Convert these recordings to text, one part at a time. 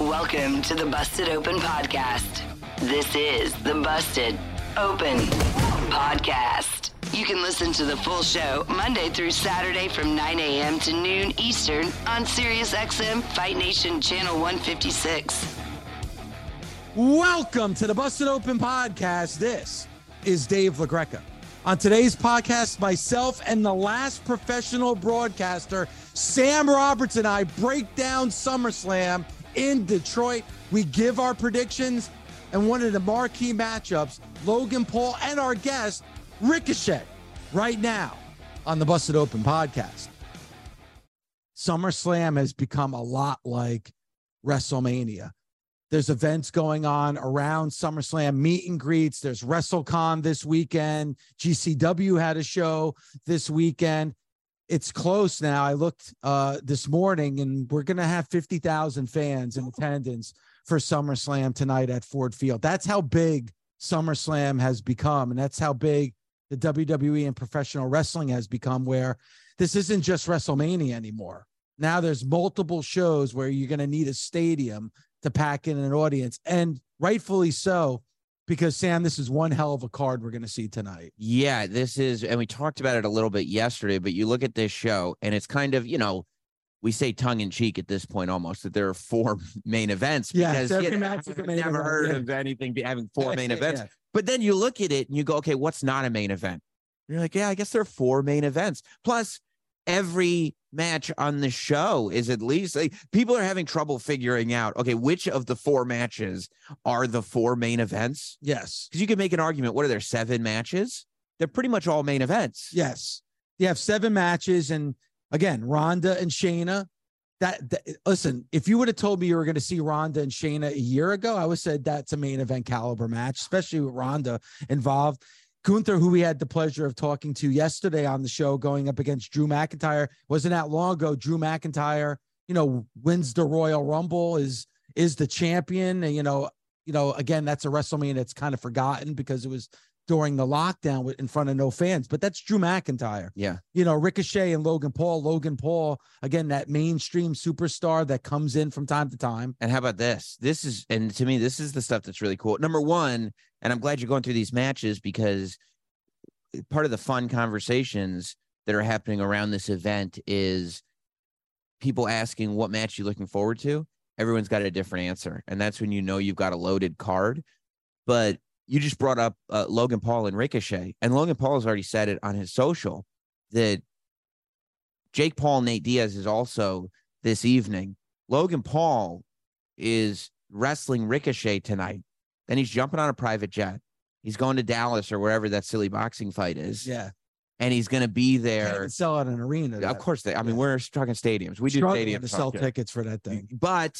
Welcome to the Busted Open Podcast. This is the Busted Open Podcast. You can listen to the full show Monday through Saturday from 9 a.m. to noon Eastern on SiriusXM Fight Nation Channel 156. Welcome to the Busted Open Podcast. This is Dave LaGreca. On today's podcast, myself and the last professional broadcaster, Sam Roberts, and I break down SummerSlam in Detroit. We give our predictions and one of the marquee matchups, Logan Paul and our guest, Ricochet, right now on the Busted Open podcast. SummerSlam has become a lot like WrestleMania. There's events going on around SummerSlam, meet and greets. There's WrestleCon this weekend. GCW had a show this weekend it's close now. I looked uh, this morning, and we're going to have fifty thousand fans in attendance for SummerSlam tonight at Ford Field. That's how big SummerSlam has become, and that's how big the WWE and professional wrestling has become. Where this isn't just WrestleMania anymore. Now there's multiple shows where you're going to need a stadium to pack in an audience, and rightfully so because Sam, this is one hell of a card we're going to see tonight. Yeah, this is, and we talked about it a little bit yesterday, but you look at this show and it's kind of, you know, we say tongue in cheek at this point almost that there are four main events because yeah, you know, I've never event, heard yeah. of anything having four main events. Yeah. But then you look at it and you go, okay, what's not a main event? You're like, yeah, I guess there are four main events. Plus, every match on the show is at least like people are having trouble figuring out okay which of the four matches are the four main events? Yes. Because you could make an argument what are there seven matches? They're pretty much all main events. Yes. You have seven matches and again Ronda and Shayna that, that listen if you would have told me you were going to see Ronda and Shayna a year ago I would have said that's a main event caliber match especially with Ronda involved Gunther, who we had the pleasure of talking to yesterday on the show, going up against Drew McIntyre, wasn't that long ago. Drew McIntyre, you know, wins the Royal Rumble, is is the champion. And, you know, you know, again, that's a WrestleMania that's kind of forgotten because it was during the lockdown in front of no fans. But that's Drew McIntyre. Yeah. You know, Ricochet and Logan Paul. Logan Paul, again, that mainstream superstar that comes in from time to time. And how about this? This is, and to me, this is the stuff that's really cool. Number one, and I'm glad you're going through these matches because part of the fun conversations that are happening around this event is people asking what match you're looking forward to. Everyone's got a different answer. And that's when you know you've got a loaded card. But you just brought up uh, Logan Paul and Ricochet, and Logan Paul has already said it on his social that Jake Paul, Nate Diaz is also this evening. Logan Paul is wrestling Ricochet tonight. Then he's jumping on a private jet. He's going to Dallas or wherever that silly boxing fight is. Yeah. And he's going to be there. sell out an arena. Of course, they. I mean, we're talking stadiums. We do stadiums to sell tickets for that thing. But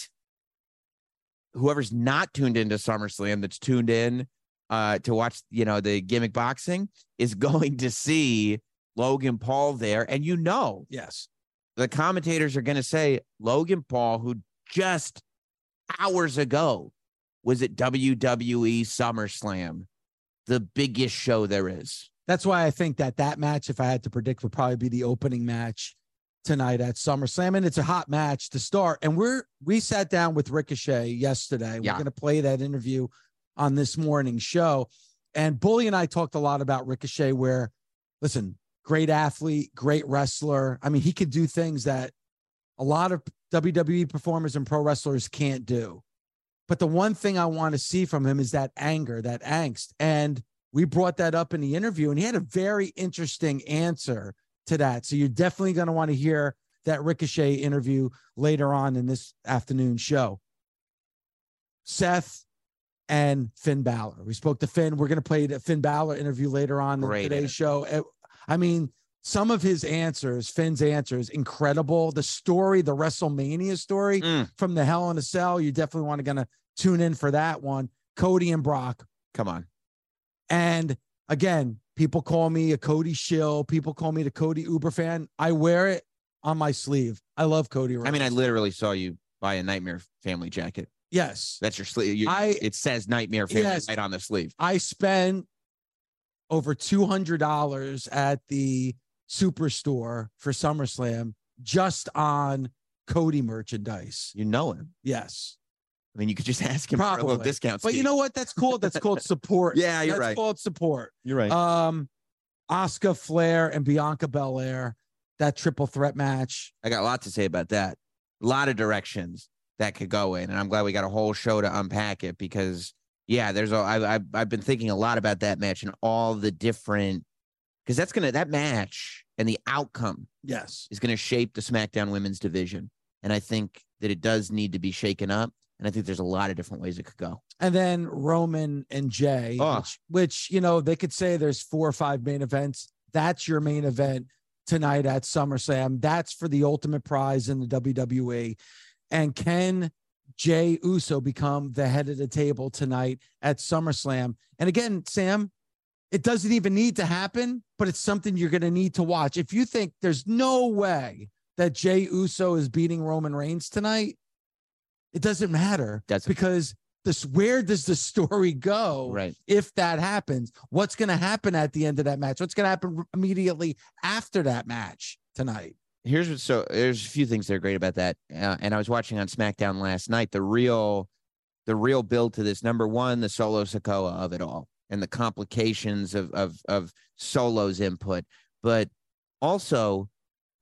whoever's not tuned into SummerSlam, that's tuned in uh, to watch, you know, the gimmick boxing is going to see Logan Paul there. And you know, yes, the commentators are going to say Logan Paul, who just hours ago was at WWE SummerSlam, the biggest show there is. That's why I think that that match, if I had to predict, would probably be the opening match tonight at SummerSlam. And it's a hot match to start. And we're, we sat down with Ricochet yesterday. Yeah. We're going to play that interview on this morning show. And Bully and I talked a lot about Ricochet, where, listen, great athlete, great wrestler. I mean, he could do things that a lot of WWE performers and pro wrestlers can't do. But the one thing I want to see from him is that anger, that angst. And we brought that up in the interview, and he had a very interesting answer to that. So you're definitely going to want to hear that Ricochet interview later on in this afternoon show. Seth and Finn Balor. We spoke to Finn. We're going to play the Finn Balor interview later on Great in today's show. I mean, some of his answers, Finn's answers, incredible. The story, the WrestleMania story Mm. from the Hell in a Cell, you definitely want to gonna tune in for that one. Cody and Brock, Come on. and again, people call me a Cody shill. People call me the Cody Uber fan. I wear it on my sleeve. I love Cody. I mean, I literally saw you buy a Nightmare Family jacket. yes, That's your sleeve. You, I- it says Nightmare Family Yes. right on the sleeve. I spent over two hundred dollars at the Superstore for SummerSlam just on Cody merchandise. You know him. Yes. I mean, you could just ask him for a little discount. But you know what? That's cool. That's called support. Yeah, you're That's right. called support. you're right. Um, Asuka Flair and Bianca Belair, that triple threat match. I got a lot to say about that. A lot of directions that could go in, and I'm glad we got a whole show to unpack it because, yeah, there's a. I've I've, I've been thinking a lot about that match and all the different because that's gonna that match and the outcome Yes. is gonna shape the SmackDown Women's division, and I think that it does need to be shaken up, and I think there's a lot of different ways it could go. And then Roman and Jey, Oh. which, which, you know, they could say there's four or five main events. That's your main event tonight at SummerSlam. That's for the ultimate prize in the WWE. And can Jey Uso become the head of the table tonight at SummerSlam? And again, Sam, it doesn't even need to happen, but it's something you're going to need to watch. If you think there's no way that Jey Uso is beating Roman Reigns tonight, it doesn't matter That's because this where does the story go right. if that happens? What's going to happen at the end of that match? What's going to happen immediately after that match tonight? here's what so there's a few things that are great about that uh, and i was watching on smackdown last night the real the real build to this number one the solo sikoa of it all and the complications of of of solo's input but also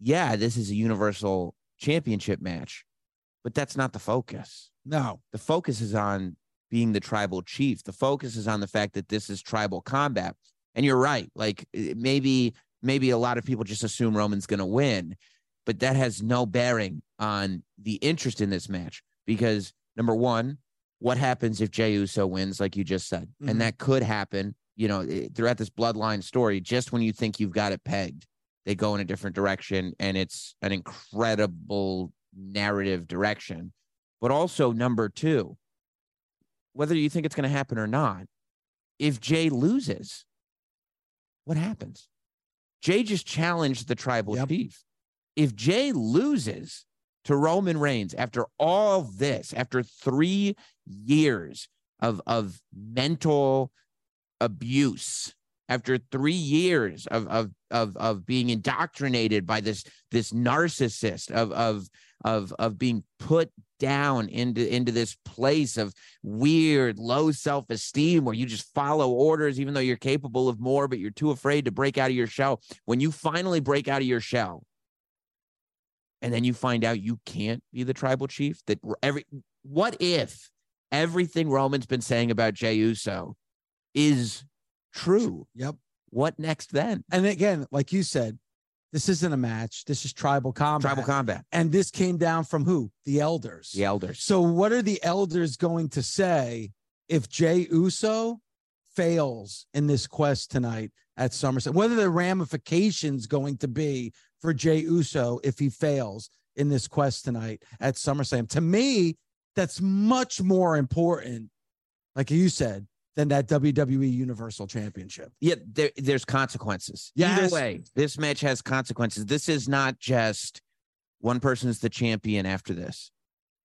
yeah this is a universal championship match but that's not the focus No, the focus is on being the tribal chief. The focus is on the fact that this is tribal combat. And you're right. Like maybe maybe a lot of people just assume Roman's going to win, but that has no bearing on the interest in this match because number 1, what happens if Jey Uso wins like you just said? Mhm. And that could happen, you know, throughout this bloodline story just when you think you've got it pegged. They go in a different direction and it's an incredible narrative direction but also number two, whether you think it's going to happen or not, if Jey loses, what happens? Jey just challenged the tribal Yep. chief. If Jey loses to Roman Reigns after all this, after three years of of mental abuse, after three years of of of of being indoctrinated by this this narcissist of of of of being put down into into this place of weird low self-esteem where you just follow orders even though you're capable of more but you're too afraid to break out of your shell. When you finally break out of your shell and then you find out you can't be the tribal chief that every what if everything roman's been saying about jey uso is true yep. what next then And again, like you said, this isn't a match. This is tribal combat. tribal combat And this came down from who? The elders. the elders So, what are the elders going to say if Jey Uso fails in this quest tonight at SummerSlam? What are the ramifications going to be for Jey Uso if he fails in this quest tonight at SummerSlam? To me, that's much more important, like you said, than that WWE Universal Championship. Yeah, there, there's consequences. Yes. Either way, this match has consequences. This is not just one person's the champion after this.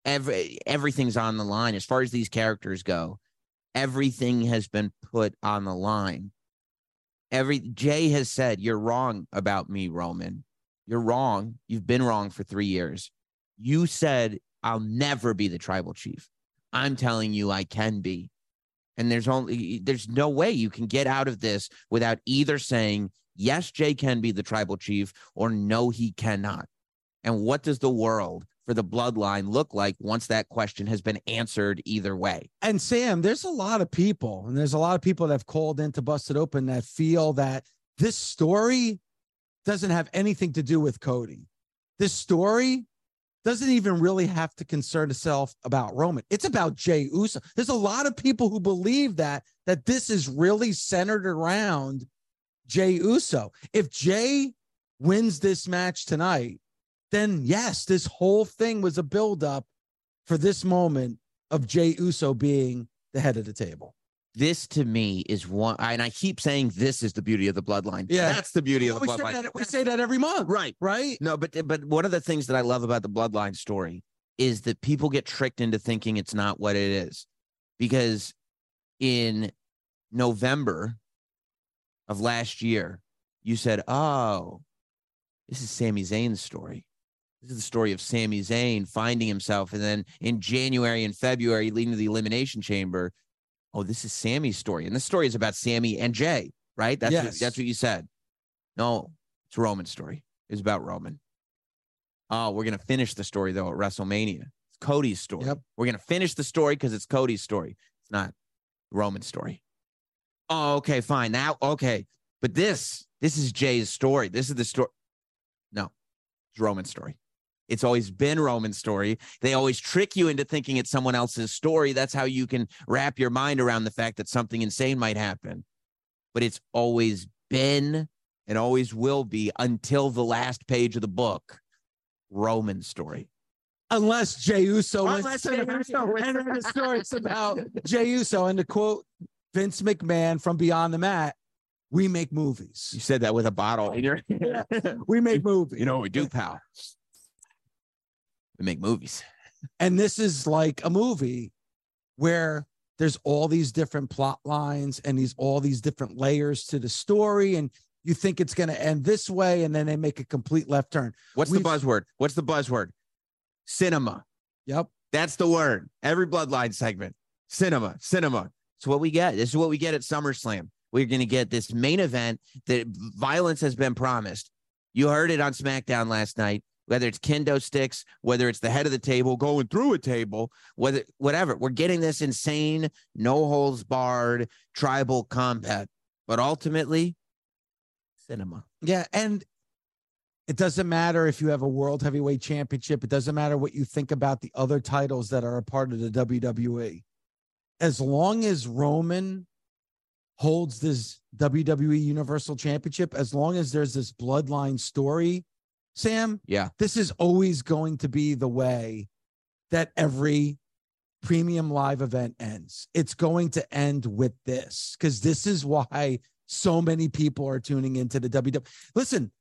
Every everything's on the line as far as these characters go. Everything has been put on the line. Every Jey has said, "You're wrong about me, Roman. You're wrong. You've been wrong for three years. You said I'll never be the tribal chief. I'm telling you, I can be." And there's only there's no way you can get out of this without either saying yes, Jey can be the tribal chief, or no, he cannot. And what does the world for the bloodline look like once that question has been answered either way? And Sam, there's a lot of people, and there's a lot of people that have called into Busted Open that feel that this story doesn't have anything to do with Cody. This story doesn't even really have to concern itself about Roman. It's about Jey Uso. There's a lot of people who believe that that this is really centered around Jey Uso. If Jey wins this match tonight, then yes, this whole thing was a buildup for this moment of Jey Uso being the head of the table. This to me is one, and I keep saying this is the beauty of the bloodline. Yeah. that's the beauty of the we, say bloodline. that, we say that every month, Right. right? No, but but one of the things that I love about the bloodline story is that people get tricked into thinking it's not what it is. Because in November of last year, you said, "Oh, this is Sami Zayn's story. This is the story of Sami Zayn finding himself." And then in January and February, leading to the Elimination Chamber, oh, this is Sami's story, and this story is about Sami and Jey, right? That's what, Yes. that's what you said. No, it's Roman's story. It's about Roman. Oh, we're gonna finish the story though at WrestleMania. It's Cody's story. Yep. We're gonna finish the story because it's Cody's story. It's not Roman's story. Oh, okay, fine. Now, okay, but this this is Jey's story. This is the story. No, it's Roman's story. It's always been Roman's story. They always trick you into thinking it's someone else's story. That's how you can wrap your mind around the fact that something insane might happen. But it's always been and always will be until the last page of the book Roman's story. Unless Jey Uso wins Unless tonight. Jey Uso wins and the story's about Jey Uso. And to quote Vince McMahon from Beyond the Mat, we make movies. You said that with a bottle in your We make movies. You know what we do, pal? We make movies. And this is like a movie where there's all these different plot lines and these all these different layers to the story. And you think it's going to end this way, and then they make a complete left turn. What's the We've- buzzword? What's the buzzword? Cinema. Yep. That's the word. Every bloodline segment. Cinema. Cinema. It's what we get. This is what we get at SummerSlam. We're going to get this main event that violence has been promised. You heard it on SmackDown last night. Whether it's kendo sticks, whether it's the head of the table going through a table, whether whatever, we're getting this insane, no holds barred tribal combat. But ultimately, cinema. Yeah. And it doesn't matter if you have a world heavyweight championship. It doesn't matter what you think about the other titles that are a part of the WWE. As long as Roman holds this WWE Universal Championship, as long as there's this bloodline story, Sam, Yeah. this is always going to be the way that every premium live event ends. It's going to end with this because this is why so many people are tuning into the WWE. Listen,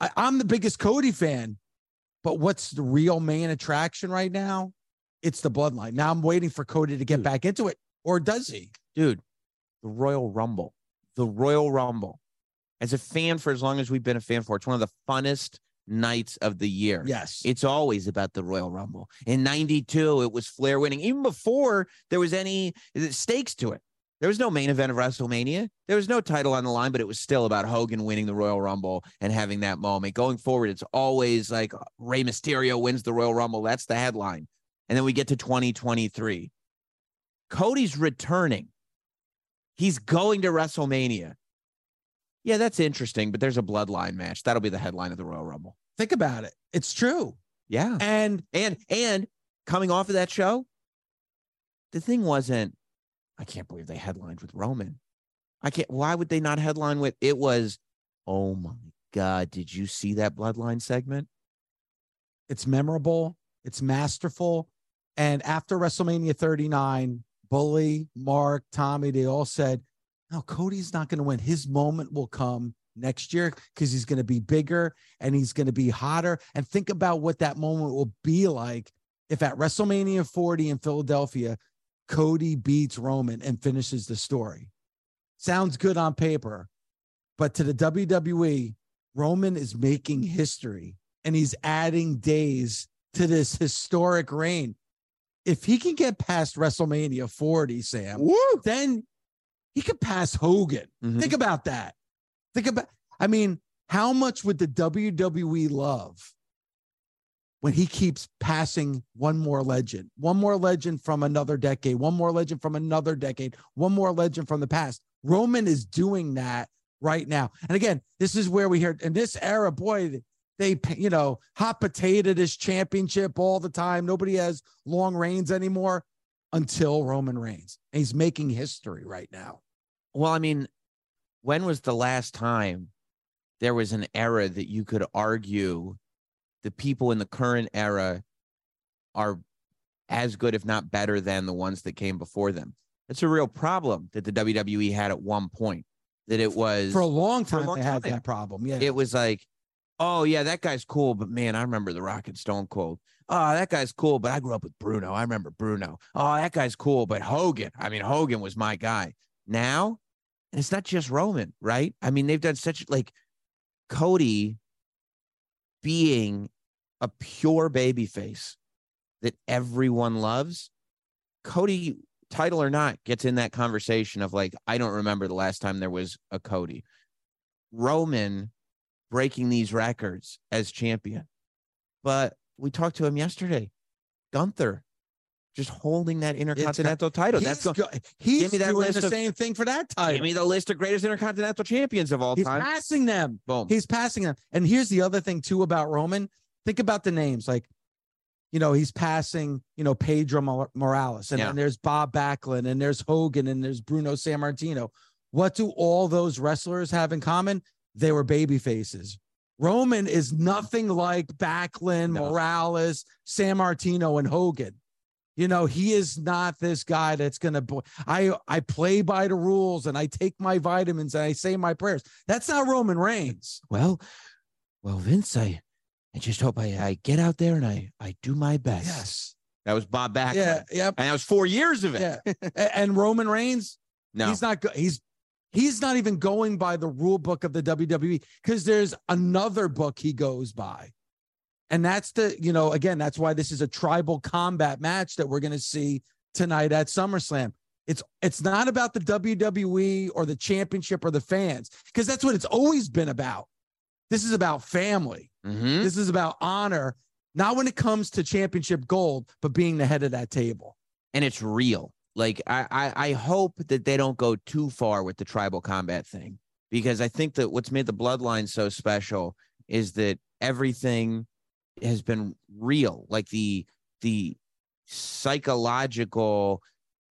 I, I'm the biggest Cody fan, but what's the real main attraction right now? It's the bloodline. Now I'm waiting for Cody to get back into it, or does he? dude, the Royal Rumble, the Royal Rumble. As a fan for as long as we've been a fan for, it's one of the funnest nights of the year. Yes. It's always about the Royal Rumble. In 92, it was Flair winning, even before there was any uh, stakes to it. There was no main event of WrestleMania. There was no title on the line, but it was still about Hogan winning the Royal Rumble and having that moment. Going forward, it's always like uh, Rey Mysterio wins the Royal Rumble. That's the headline. And then we get to 2023. Cody's returning. He's going to WrestleMania. Yeah, that's interesting, but there's a bloodline match. That'll be the headline of the Royal Rumble. Think about it. It's true. Yeah. And And and coming off of that show, the thing wasn't, I can't believe they headlined with Roman. I can't why would they not headline with it was, oh my God, did you see that bloodline segment? it's memorable, it's masterful. And after WrestleMania 39, Bully, Mark, Tommy, they all said, no, Cody's not going to win. His moment will come next year because he's going to be bigger and he's going to be hotter. And think about what that moment will be like if at WrestleMania 40 in Philadelphia, Cody beats Roman and finishes the story. Sounds good on paper, but to the WWE, Roman is making history and he's adding days to this historic reign. If he can get past WrestleMania 40, Sam, Woo! then he could pass Hogan. Mhm. Think about that. Think about, I mean, how much would the WWE love when he keeps passing one more legend, one more legend from another decade, one more legend from another decade, one more legend from the past. Roman is doing that right now. And again, this is where we hear in this era, boy, they, you know, hot potato this championship all the time. Nobody has long reigns anymore until Roman Reigns. And he's making history right now. Well, I mean, when was the last time there was an era that you could argue the people in the current era are as good, if not better, than the ones that came before them? It's a real problem that the WWE had at one point. That it was for a long time. a long they had that problem. Yeah. it was like, oh yeah, that guy's cool, but man, I remember the Rock and Stone Cold. Oh, ah, that guy's cool, but I grew up with Bruno. I remember Bruno. Oh, that guy's cool, but Hogan. I mean, Hogan was my guy. Now, and it's not just Roman, right? I mean, they've done such like Cody being a pure baby face that everyone loves. Cody, title or not, gets in that conversation of like, I don't remember the last time there was a Cody. Roman breaking these records as champion. But we talked to him yesterday. Gunther just holding that intercontinental title. That's go- go- he's Give me that doing list the of- same thing for that title. give me the list of greatest intercontinental champions of all he's time. He's passing them. Boom. He's passing them. And here's the other thing too about Roman. Think about the names. Like, you know, he's passing, you know, Pedro Morales, and Yeah. then there's Bob Backlund, and there's Hogan, and there's Bruno Sammartino. What do all those wrestlers have in common? They were baby faces. Roman is nothing like Backlund, No. Morales, Sammartino, and Hogan. You know, he is not this guy that's gonna. Bo- I I play by the rules and I take my vitamins and I say my prayers. That's not Roman Reigns. well, well, Vince, I, I just hope I, I get out there and I, I do my best. Yes. That was Bob Backlund. Yeah. Yep. And that was four years of it. Yeah. And Roman Reigns, No. he's not. He's he's not even going by the rule book of the WWE because there's another book he goes by. And that's the, you know, again, that's why this is a tribal combat match that we're going to see tonight at SummerSlam. It's it's not about the WWE or the championship or the fans because that's what it's always been about. This is about family. Mhm. This is about honor, not when it comes to championship gold, but being the head of that table. and it's real. Like I, I I hope that they don't go too far with the tribal combat thing because I think that what's made the bloodline so special is that everything has been real. Like the the psychological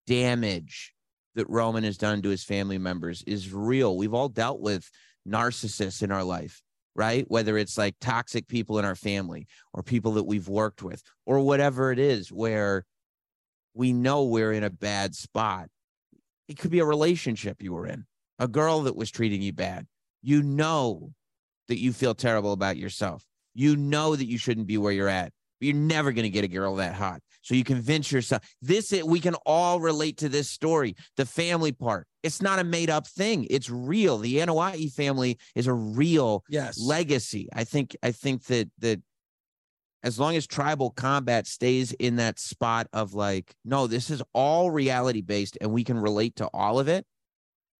damage that Roman has done to his family members is real. We've all dealt with narcissists in our life, right? Whether it's like toxic people in our family or people that we've worked with or whatever it is where we know we're in a bad spot. It could be a relationship you were in, a girl that was treating you bad. You know that you feel terrible about yourself. You know that you shouldn't be where you're at, but you're never going to get a girl that hot. So you convince yourself this, we can all relate to this story. The family part, it's not a made up thing. It's real. The Anoa'i family is a real Yes. legacy. I think I think that that as long as tribal combat stays in that spot of like, no, this is all reality based and we can relate to all of it,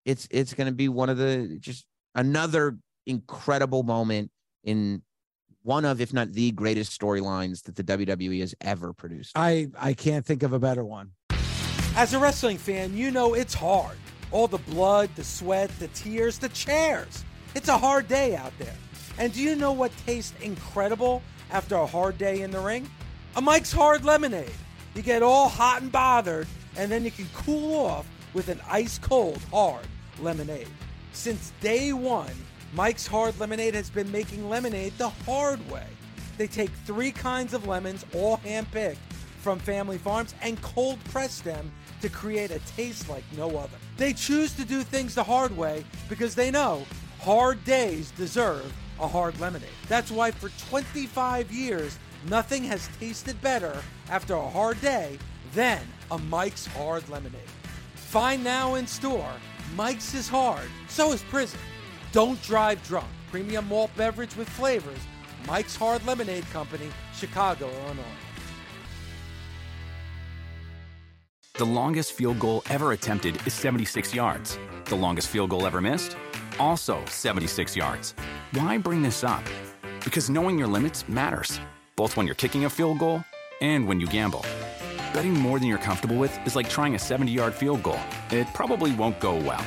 it's it's gonna be one of the just another incredible moment in one of, if not the greatest storylines that the WWE has ever produced. I I can't think of a better one. As a wrestling fan, you know it's hard. All the blood, the sweat, the tears, the chairs. It's a hard day out there. And do you know what tastes incredible after a hard day in the ring? A Mike's Hard Lemonade. You get all hot and bothered, and then you can cool off with an ice cold hard lemonade. Since day one, Mike's Hard Lemonade has been making lemonade the hard way. They take three kinds of lemons, all handpicked from family farms, and cold press them to create a taste like no other. They choose to do things the hard way because they know hard days deserve a hard lemonade. That's why for 25 years, nothing has tasted better after a hard day than a Mike's Hard Lemonade. Find now in store. Mike's is hard, so is prison. Don't drive drunk. Premium malt beverage with flavors. Mike's Hard Lemonade Company, Chicago, Illinois. The longest field goal ever attempted is 76 yards. The longest field goal ever missed? Also 76 yards. Why bring this up? Because knowing your limits matters, both when you're kicking a field goal and when you gamble. Betting more than you're comfortable with is like trying a 70 yard field goal, it probably won't go well.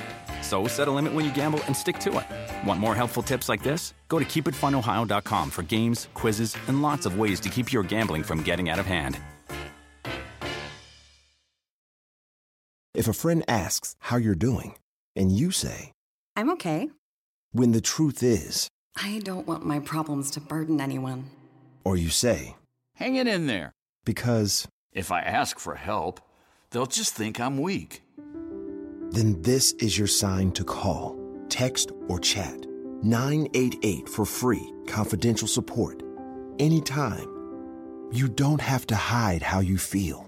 So set a limit when you gamble and stick to it. Want more helpful tips like this? Go to keepitfunohio.com for games, quizzes, and lots of ways to keep your gambling from getting out of hand. If a friend asks how you're doing, and you say, I'm okay. when the truth is, I don't want my problems to burden anyone. or you say, Hang it in there. because, If I ask for help, they'll just think I'm weak. Then this is your sign to call, text, or chat 988 for free, confidential support. Anytime. You don't have to hide how you feel.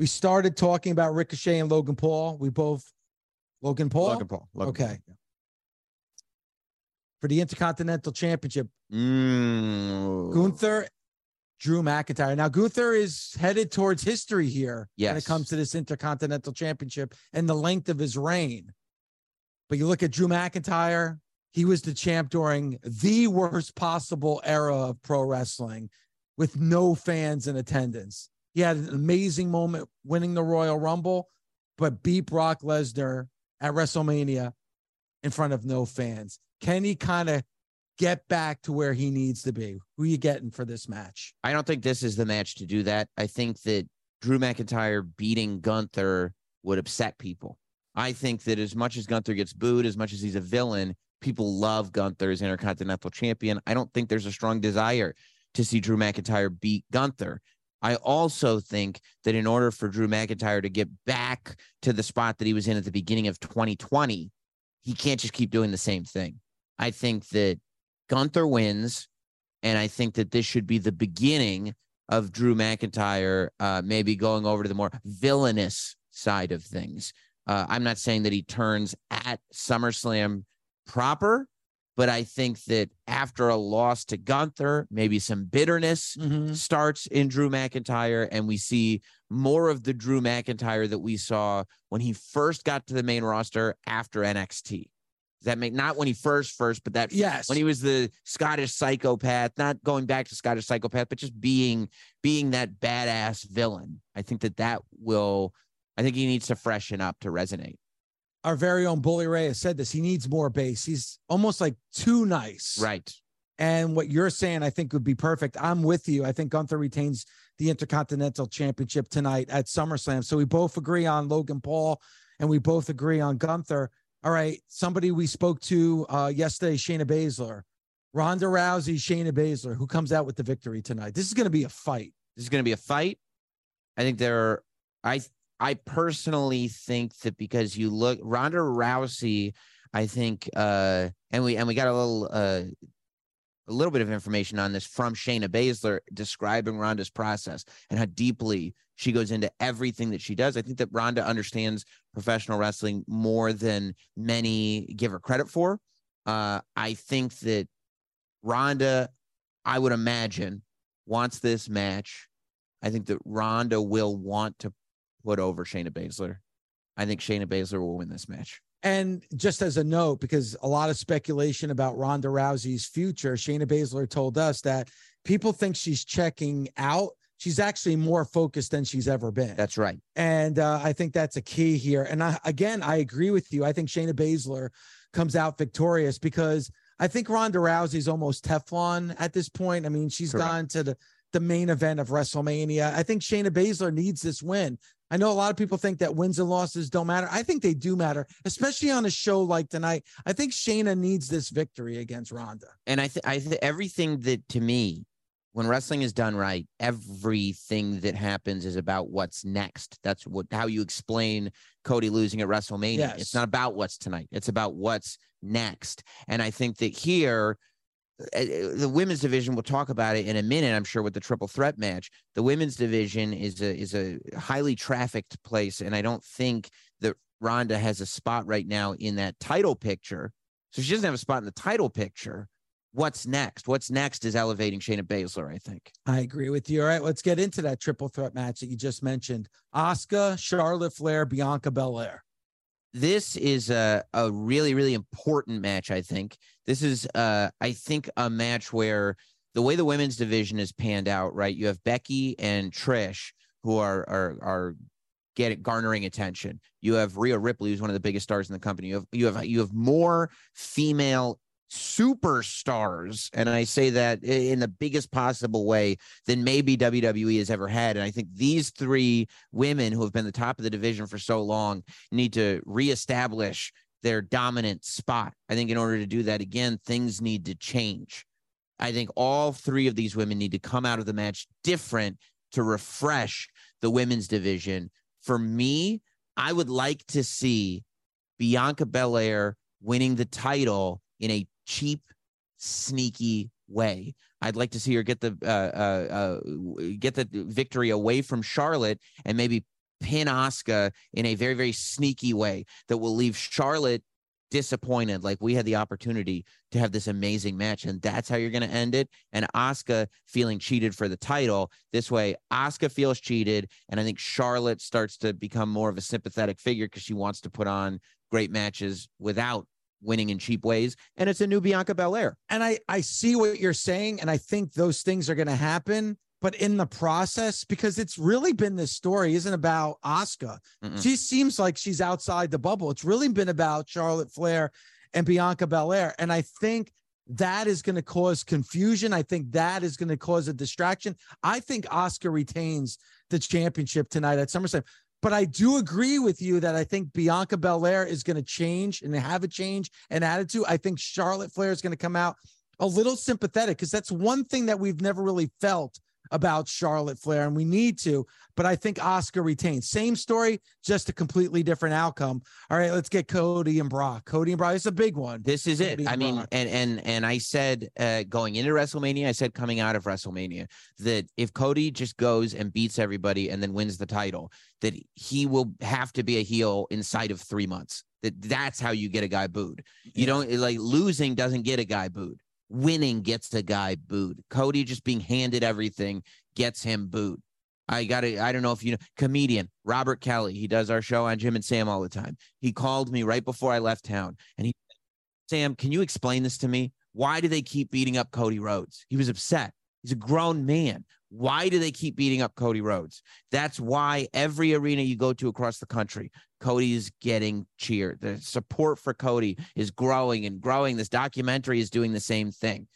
We started talking about Ricochet and Logan Paul. We both Logan Paul. Logan Paul. Logan okay. For the Intercontinental Championship, Mm. Gunther, Drew McIntyre. Now Gunther is headed towards history here when it comes to this Intercontinental Championship and the length of his reign. But you look at Drew McIntyre, he was the champ during the worst possible era of pro wrestling with no fans in attendance. He had an amazing moment winning the Royal Rumble, but beat Brock Lesnar at WrestleMania in front of no fans. Can he kind of get back to where he needs to be? Who are you getting for this match? I don't think this is the match to do that. I think that Drew McIntyre beating Gunther would upset people. I think that as much as Gunther gets booed, as much as he's a villain, people love Gunther as Intercontinental Champion. I don't think there's a strong desire to see Drew McIntyre beat Gunther. I also think that in order for Drew McIntyre to get back to the spot that he was in at the beginning of 2020, he can't just keep doing the same thing. I think that Gunther wins, and I think that this should be the beginning of Drew McIntyre uh, maybe going over to the more villainous side of things. Uh, I'm not saying that he turns at SummerSlam proper, but I think that after a loss to Gunther, maybe some bitterness mm-hmm. starts in Drew McIntyre, and we see more of the Drew McIntyre that we saw when he first got to the main roster after NXT. Does that make not when he first first, but that Yes. when he was the Scottish psychopath, not going back to Scottish psychopath, but just being being that badass villain. I think that that will. I think he needs to freshen up to resonate. Our very own Bully Ray has said this. He needs more base. He's almost like too nice. Right. And what you're saying, I think, would be perfect. I'm with you. I think Gunther retains the Intercontinental Championship tonight at SummerSlam. So we both agree on Logan Paul and we both agree on Gunther. All right. Somebody we spoke to uh, yesterday, Shayna Baszler. Ronda Rousey, Shayna Baszler, who comes out with the victory tonight. This is going to be a fight. This is going to be a fight. I think there. Are, I I personally think that because you look Ronda Rousey, I think, uh, and we and we got a little uh, a little bit of information on this from Shayna Baszler describing Ronda's process and how deeply she goes into everything that she does. I think that Ronda understands professional wrestling more than many give her credit for. Uh, I think that Ronda, I would imagine, wants this match. I think that Ronda will want to put over Shayna Baszler. I think Shayna Baszler will win this match. And just as a note, because a lot of speculation about Ronda Rousey's future, Shayna Baszler told us that people think she's checking out. She's actually more focused than she's ever been. That's right. And uh, I think that's a key here. And I, again, I agree with you. I think Shayna Baszler comes out victorious because I think Ronda Rousey's almost Teflon at this point. I mean, she's Correct. gone to the the main event of WrestleMania. I think Shayna Baszler needs this win. I know a lot of people think that wins and losses don't matter. I think they do matter, especially on a show like tonight. I think Shayna needs this victory against Ronda. And I think I th- everything that to me, when wrestling is done right, everything that happens is about what's next. That's what how you explain Cody losing at WrestleMania. Yes. It's not about what's tonight. It's about what's next. And I think that here, Eh, eh, the women's division we'll talk about it in a minute i'm sure with the triple threat match the women's division is a is a highly trafficked place and i don't think that ronda has a spot right now in that title picture so she doesn't have a spot in the title picture what's next what's next is elevating shayna baszler i think I agree with you. All right, let's get into that triple threat match that you just mentioned. asuka Charlotte Flair, Bianca Belair. This is a, a really really important match i think. This is uh i think a match where the way the women's division is panned out right you have becky and trish who are are are get garnering attention. You have Rhea Ripley who's one of the biggest stars in the company. You have you have you have more female superstars and i say that in the biggest possible way than maybe WWE has ever had and i think these three women who have been the top of the division for so long need to reestablish their dominant spot. I think in order to do that again, things need to change. I think all three of these women need to come out of the match different to refresh the women's division. For me, I would like to see Bianca Belair winning the title in a cheap, sneaky way. I'd like to see her get the uh, uh, uh, get the victory away from Charlotte and maybe pin Asuka in a very, very sneaky way that will leave Charlotte disappointed. Like we had the opportunity to have this amazing match, and that's how you're going to end it. And Asuka feeling cheated for the title. This way, Asuka feels cheated, and I think Charlotte starts to become more of a sympathetic figure because she wants to put on great matches without winning in cheap ways. And it's a new Bianca Belair. And I I see what you're saying, and I think those things are going to happen. But in the process, because it's really been this story, isn't about Asuka. She seems like she's outside the bubble. It's really been about Charlotte Flair and Bianca Belair. And I think that is going to cause confusion. I think that is going to cause a distraction. I think Asuka retains the championship tonight at SummerSlam. But I do agree with you that I think Bianca Belair is going to change and have a change in attitude. I think Charlotte Flair is going to come out a little sympathetic because that's one thing that we've never really felt about Charlotte Flair, and we need to. But I think Asuka retains. Same story, just a completely different outcome. All right, let's get Cody and Brock. Cody and Brock. It's a big one. This is it. I mean, Brock. and and and I said uh, going into WrestleMania, I said coming out of WrestleMania that if Cody just goes and beats everybody and then wins the title, that he will have to be a heel inside of three months. That that's how you get a guy booed. You don't like losing doesn't get a guy booed. Winning gets a guy booed. Cody just being handed everything gets him booed. I got to, I don't know if you know, comedian Robert Kelly. He does our show on Jim and Sam all the time. He called me right before I left town and he Sam, can you explain this to me? Why do they keep beating up Cody Rhodes? He was upset. He's a grown man. Why do they keep beating up Cody Rhodes? That's why every arena you go to across the country, Cody is getting cheered. The support for Cody is growing and growing. This documentary is doing the same thing.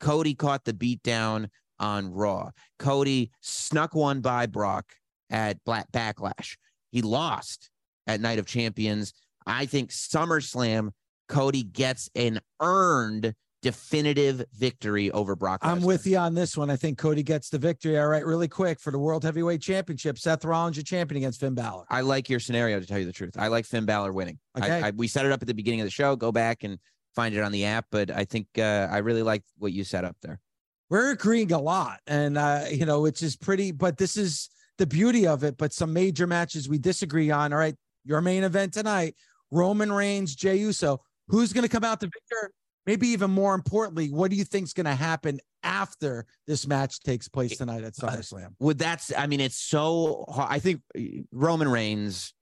Cody caught the beat down on Raw. Cody snuck one by Brock at Black Backlash. He lost at Night of Champions. I think SummerSlam, Cody gets an earned definitive victory over Brock. Lesnar. I'm with you on this one. I think Cody gets the victory. All right, really quick for the World Heavyweight Championship. Seth Rollins, your champion against Finn Balor. I like your scenario to tell you the truth. I like Finn Balor winning. I- Okay. I, we set it up at the beginning of the show. Go back and find it on the app. But I think uh, I really like what you set up there. We're agreeing a lot, and uh, you know, which is pretty. But this is the beauty of it. But some major matches we disagree on. All right, your main event tonight: Roman Reigns, Jey Uso. Who's going to come out the victor? Maybe even more importantly, what do you think's going to happen after this match takes place tonight at SummerSlam? Would that's? I mean, it's so. hard. I think uh, Roman Reigns.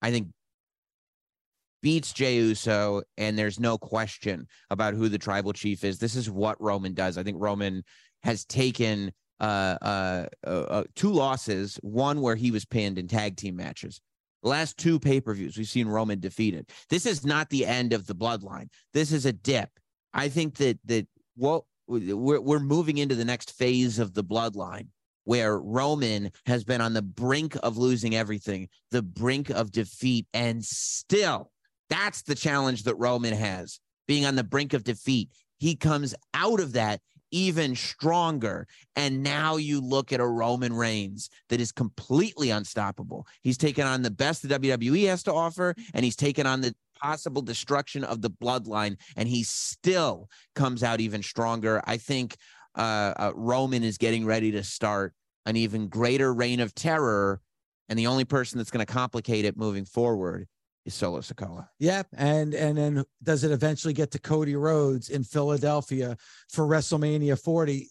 I think beats Jey Uso, and there's no question about who the tribal chief is. This is what Roman does. I think Roman has taken uh, uh, uh, uh, two losses, one where he was pinned in tag team matches. The last two pay per views, we've seen Roman defeated. This is not the end of the bloodline. This is a dip. I think that that what we're we're moving into the next phase of the bloodline where Roman has been on the brink of losing everything, the brink of defeat, and still that's the challenge that Roman has being on the brink of defeat. He comes out of that even stronger. And now you look at a Roman Reigns that is completely unstoppable. He's taken on the best the WWE has to offer, and he's taken on the possible destruction of the bloodline, and he still comes out even stronger. I think uh, uh, Roman is getting ready to start an even greater reign of terror. And the only person that's going to complicate it moving forward is Solo Sikoa. Yep. And and then does it eventually get to Cody Rhodes in Philadelphia for WrestleMania 40?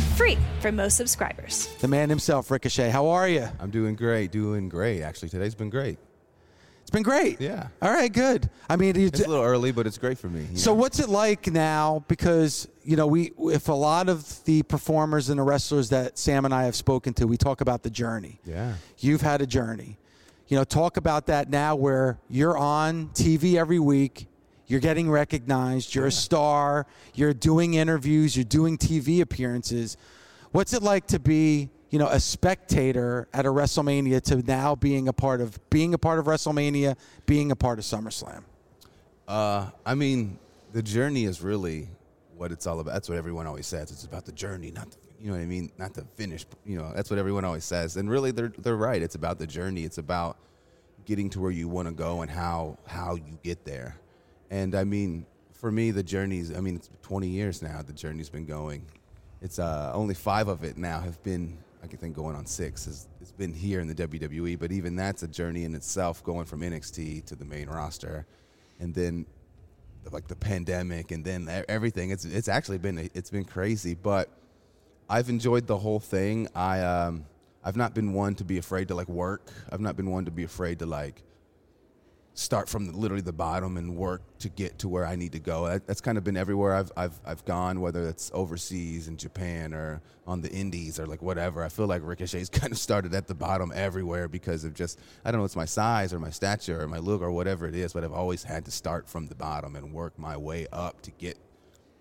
free for most subscribers. The man himself, Ricochet. How are you? I'm doing great, doing great. Actually, today's been great. It's been great. Yeah. All right, good. I mean, it's a little early, but it's great for me. So, what's it like now? Because you know, we if a lot of the performers and the wrestlers that Sam and I have spoken to, we talk about the journey. Yeah. You've had a journey. You know, talk about that now, where you're on TV every week. You're getting recognized. You're a star. You're doing interviews. You're doing TV appearances. What's it like to be, you know, a spectator at a WrestleMania to now being a part of being a part of WrestleMania, being a part of SummerSlam? Uh, I mean, the journey is really what it's all about. That's what everyone always says. It's about the journey, not the, you know what I mean, not the finish. You know, that's what everyone always says. And really, they're they're right. It's about the journey. It's about getting to where you want to go and how how you get there. And I mean, for me, the journey's. I mean, it's 20 years now. The journey's been going. It's uh, only five of it now have been. I can think going on six. It's, it's been here in the WWE, but even that's a journey in itself, going from NXT to the main roster, and then like the pandemic, and then everything. It's it's actually been it's been crazy, but I've enjoyed the whole thing. I um, I've not been one to be afraid to like work. I've not been one to be afraid to like start from literally the bottom and work to get to where I need to go. That, that's kind of been everywhere I've, I've, I've gone, whether it's overseas in Japan or on the indies or like whatever. I feel like Ricochet's kind of started at the bottom everywhere because of just, I don't know, it's my size or my stature or my look or whatever it is, but I've always had to start from the bottom and work my way up to get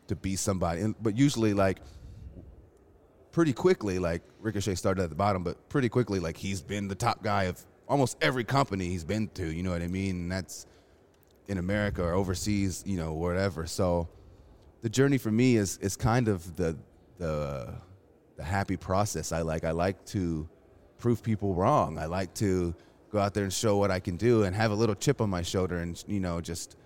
to be somebody. And, but usually like, pretty quickly, like Ricochet started at the bottom, but pretty quickly, like he's been the top guy of almost every company he's been to. You know what I mean? And that's in America or overseas, you know, wherever. So the journey for me is is kind of the the the happy process. I like. I like to prove people wrong. I like to go out there and show what I can do and have a little chip on my shoulder and you know just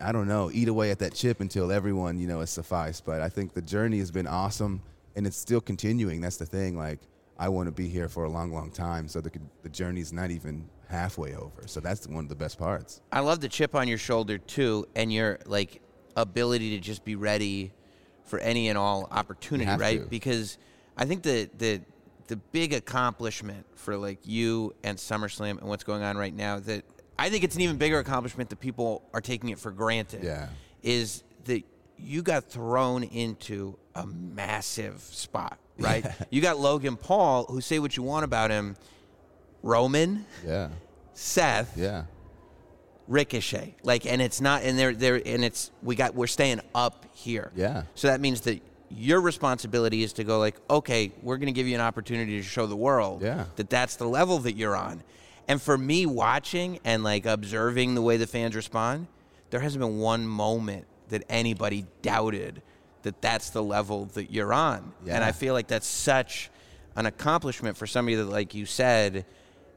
I don't know eat away at that chip until everyone you know is sufficed. But I think the journey has been awesome and it's still continuing. That's the thing. Like I want to be here for a long, long time. So the the journey's not even halfway over. So that's one of the best parts. I love the chip on your shoulder too, and your like ability to just be ready for any and all opportunity, right? to. Because I think the the the big accomplishment for like you and SummerSlam and what's going on right now that I think it's an even bigger accomplishment that people are taking it for granted. Yeah. Is that you got thrown into a massive spot, right? You got Logan Paul, who say what you want about him, Roman, Yeah. Seth, Yeah. Ricochet. Like, and it's not, and they're, they're, and it's, we got, we're staying up here. Yeah. So that means that your responsibility is to go, like, okay, we're going to give you an opportunity to show the world Yeah. that that's the level that you're on. And for me, watching and like observing the way the fans respond, there hasn't been one moment that anybody doubted that that's the level that you're on. And I feel like that's such an accomplishment for somebody that, like you said,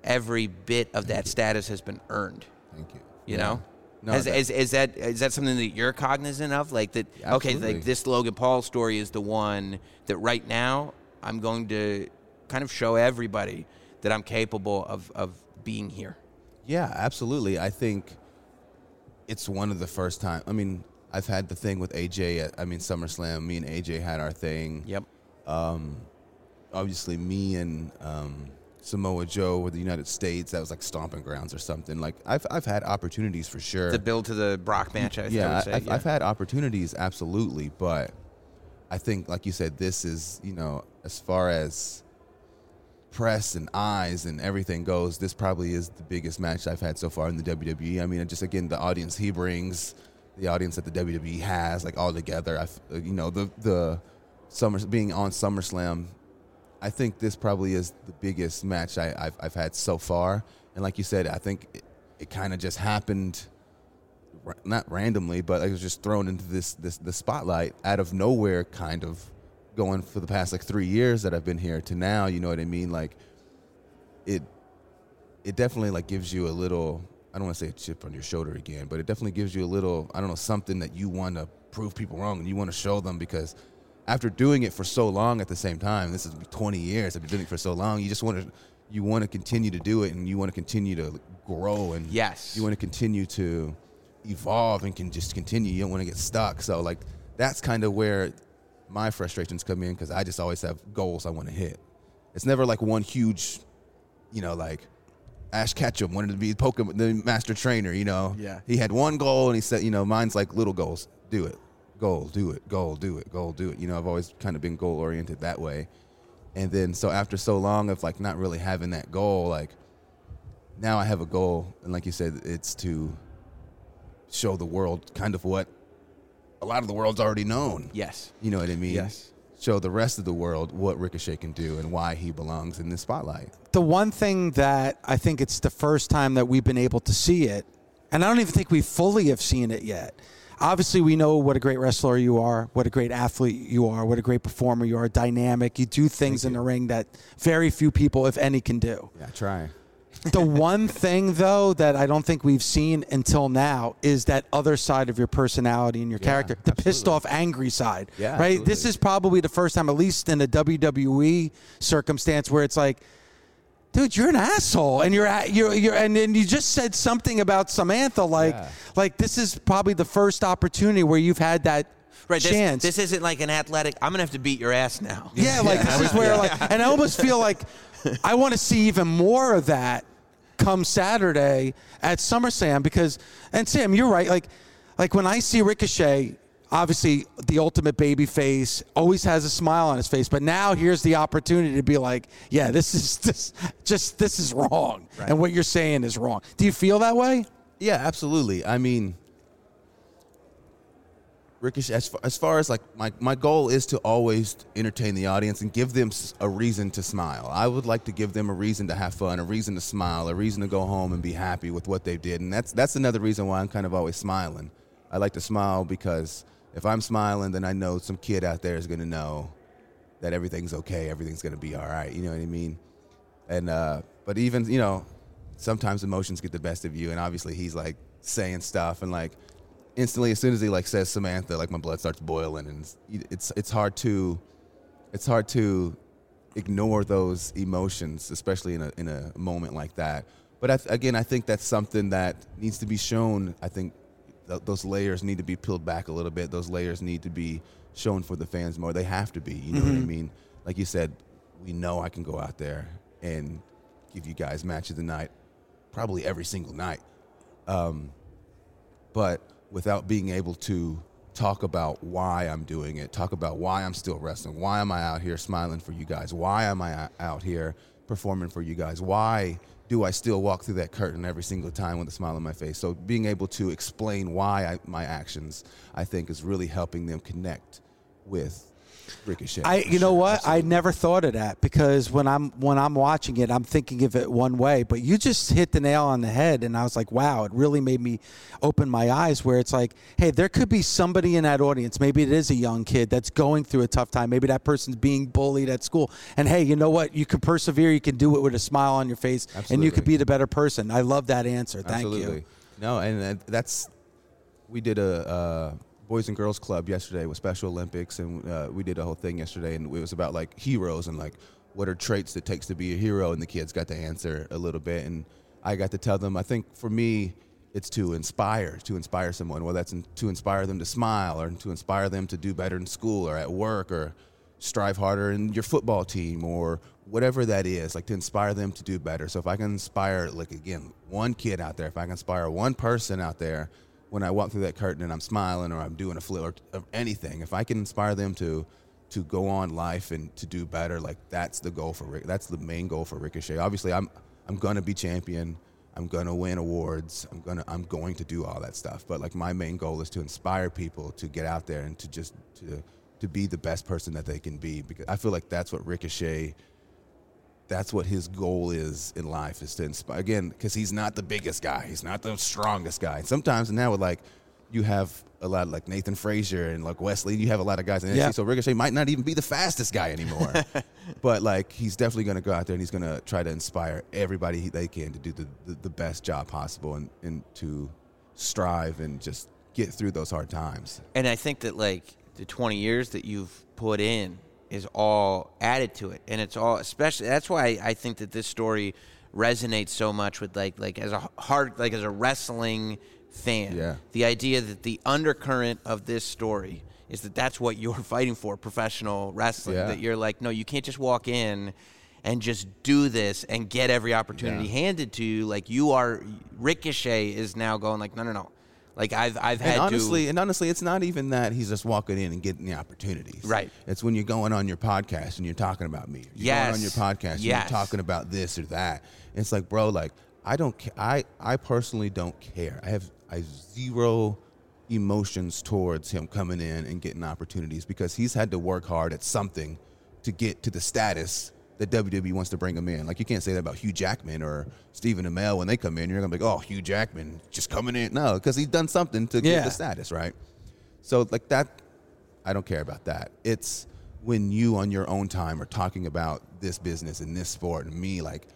every bit of that status has been earned. Thank you. You Yeah. know, No, Has- that- is, is that is that something that you're cognizant of? Like that? Okay, like this Logan Paul story is the one that right now I'm going to kind of show everybody that I'm capable of of being here. Yeah, absolutely. I think it's one of the first time. I mean, I've had the thing with AJ. At, I mean, SummerSlam. Me and AJ had our thing. Yep. Um, obviously, me and um, Samoa Joe were the United States. That was like stomping grounds or something. Like I've I've had opportunities for sure. To build to the Brock match, I, I yeah, say. I've, yeah. I've had opportunities, absolutely, but I think, like you said, this is you know, as far as press and eyes and everything goes, this probably is the biggest match I've had so far in the WWE. I mean, just again, the audience he brings, the audience that the WWE has, like all together. I, uh, you know, the the summer being on SummerSlam. I think this probably is the biggest match I, I've I've had so far. And like you said, I think it, it kind of just happened not randomly, but it was just thrown into this this the spotlight out of nowhere, kind of going for the past like three years that I've been here to now. You know what I mean? Like it it definitely like gives you a little. I don't want to say a chip on your shoulder again, but it definitely gives you a little. I don't know something that you want to prove people wrong and you want to show them because after doing it for so long at the same time, this is 20 years. I've been doing it for so long. You just want to you want to continue to do it and you want to continue to grow and Yes. you want to continue to evolve and can just continue. You don't want to get stuck. So like that's kind of where my frustrations come in because I just always have goals I want to hit. It's never like one huge, you know, like Ash Ketchum wanted to be Pokemon the master trainer. You know, Yeah. He had one goal and he said, you know, mine's like little goals. Do it, goal, do it, goal, do it, goal, do it. You know, I've always kind of been goal oriented that way. And then so after so long of like not really having that goal, like now I have a goal, and like you said, it's to show the world kind of what a lot of the world's already known. Yes. You know what I mean? Yes. Show the rest of the world what Ricochet can do and why he belongs in the spotlight. the one thing that I think it's the first time that we've been able to see it, and I don't even think we fully have seen it yet. Obviously, we know what a great wrestler you are, what a great athlete you are, what a great performer you are, dynamic. You do things in the ring that very few people, if any, can do. Yeah, try. The one thing, though, that I don't think we've seen until now is that other side of your personality and your character, the pissed off, angry side. Yeah, right. This is probably the first time, at least in a WWE circumstance, where it's like, dude, you're an asshole, and you're at, you're you're and then you just said something about Samantha, like Yeah. like this is probably the first opportunity where you've had that Right. This, chance. this isn't like an athletic. I'm gonna have to beat your ass now. Yeah, like this is where like, and I almost feel like I want to see even more of that come Saturday at SummerSlam because, and Sam, you're right. Like, like when I see Ricochet, obviously the ultimate baby face always has a smile on his face, but now here's the opportunity to be like, yeah, this is this just this is wrong, and what you're saying is wrong. Do you feel that way? Yeah, absolutely. I mean, Ricochet, as far, as far as like my, my goal is to always entertain the audience and give them a reason to smile. I would like to give them a reason to have fun, a reason to smile, a reason to go home and be happy with what they did. And that's that's another reason why I'm kind of always smiling. I like to smile because if I'm smiling, then I know some kid out there is going to know that everything's okay, everything's going to be all right. You know what I mean? And uh, but even you know, sometimes emotions get the best of you, and obviously he's like saying stuff and like instantly as soon as he like says Samantha, like my blood starts boiling, and it's it's, it's hard to it's hard to ignore those emotions, especially in a in a moment like that. But I th- again, I think that's something that needs to be shown. I think th- those layers need to be peeled back a little bit. Those layers need to be shown for the fans more. They have to be. You know what I Mhm. mean? Like you said, we know I can go out there and give you guys match of the night, probably every single night. Um, but without being able to talk about why I'm doing it, talk about why I'm still wrestling, why am I out here smiling for you guys, why am I out here performing for you guys, why do I still walk through that curtain every single time with a smile on my face? So being able to explain why I, my actions, I think, is really helping them connect with Ricochet. I, you know sure. what? I never thought of that because when I'm when I'm watching it, I'm thinking of it one way. But you just hit the nail on the head, and I was like, wow! It really made me open my eyes. Where it's like, hey, there could be somebody in that audience. Maybe it is a young kid that's going through a tough time. Maybe that person's being bullied at school. And hey, you know what? You can persevere. You can do it with a smile on your face, and you could be the better person. I love that answer. Thank Absolutely. you. No, and that's we did a uh, boys and girls club yesterday with Special Olympics, and uh, we did a whole thing yesterday, and it was about like heroes and like what are traits it takes to be a hero, and the kids got to answer a little bit, and I got to tell them. I think for me, it's to inspire, to inspire someone, whether that's in, to inspire them to smile or to inspire them to do better in school or at work or strive harder in your football team or whatever that is, like to inspire them to do better. So if I can inspire, like again, one kid out there, if I can inspire one person out there when I walk through that curtain and I'm smiling or I'm doing a flip or, or anything, if I can inspire them to to go on life and to do better, like that's the goal for Rick. That's the main goal for Ricochet. Obviously, I'm I'm gonna be champion. I'm gonna win awards. I'm gonna I'm going to do all that stuff. But like my main goal is to inspire people to get out there and to just to to be the best person that they can be because I feel like that's what Ricochet that's what his goal is in life is to inspire again because he's not the biggest guy. He's not the strongest guy. Sometimes now with like you have a lot of like Nathan Frazer and like Wes Lee you have a lot of guys in NXT Yeah. so Ricochet might not even be the fastest guy anymore. But like he's definitely going to go out there and he's going to try to inspire everybody he- they can to do the, the, the best job possible and, and to strive and just get through those hard times. And I think that like the 20 years that you've put in is all added to it, and it's all especially. That's why I think that this story resonates so much with like like as a hard like as a wrestling fan. Yeah. The idea that the undercurrent of this story is that that's what you're fighting for, professional wrestling. Yeah. That you're like, no, you can't just walk in and just do this and get every opportunity Yeah. handed to you. Like you are, Ricochet is now going like, no, no, no. Like I've I've had and honestly, to. and honestly, it's not even that he's just walking in and getting the opportunities. Right. It's when you're going on your podcast and you're talking about me. You're Yes. going on your podcast and Yes. you're talking about this or that. It's like, bro, like I don't. Ca- I I personally don't care. I have I have zero emotions towards him coming in and getting opportunities because he's had to work hard at something to get to the status that WWE wants to bring him in. Like you can't say that about Hugh Jackman or Stephen Amell when they come in. You're gonna be like, oh, Hugh Jackman just coming in. No, because he's done something to Yeah. get the status, right? So like that, I don't care about that. It's when you on your own time are talking about this business and this sport and me, like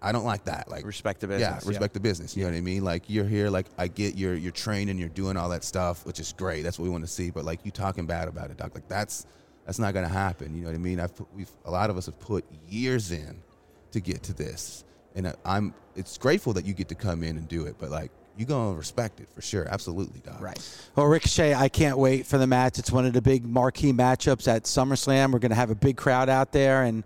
I don't like that. Like Respect the business, yeah. respect the business. You know what I mean? Like you're here, like I get you're you're training, you're doing all that stuff, which is great. That's what we want to see. But like you talking bad about it, doc, like that's that's not gonna happen. You know what I mean? I've put, we've a lot of us have put years in to get to this, and I- I'm it's grateful that you get to come in and do it. But like you're gonna respect it for sure, absolutely, doc. Right. Well, Ricochet, I can't wait for the match. It's one of the big marquee matchups at SummerSlam. We're going to have a big crowd out there and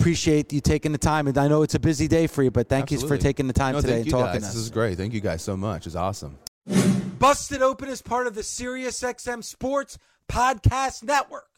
appreciate you taking the time. And I know it's a busy day for you, but thank you for taking the time No, today and talking guys. to us. This is great. Thank you guys so much. It's awesome. Busted Open is part of the SiriusXM Sports Podcast Network.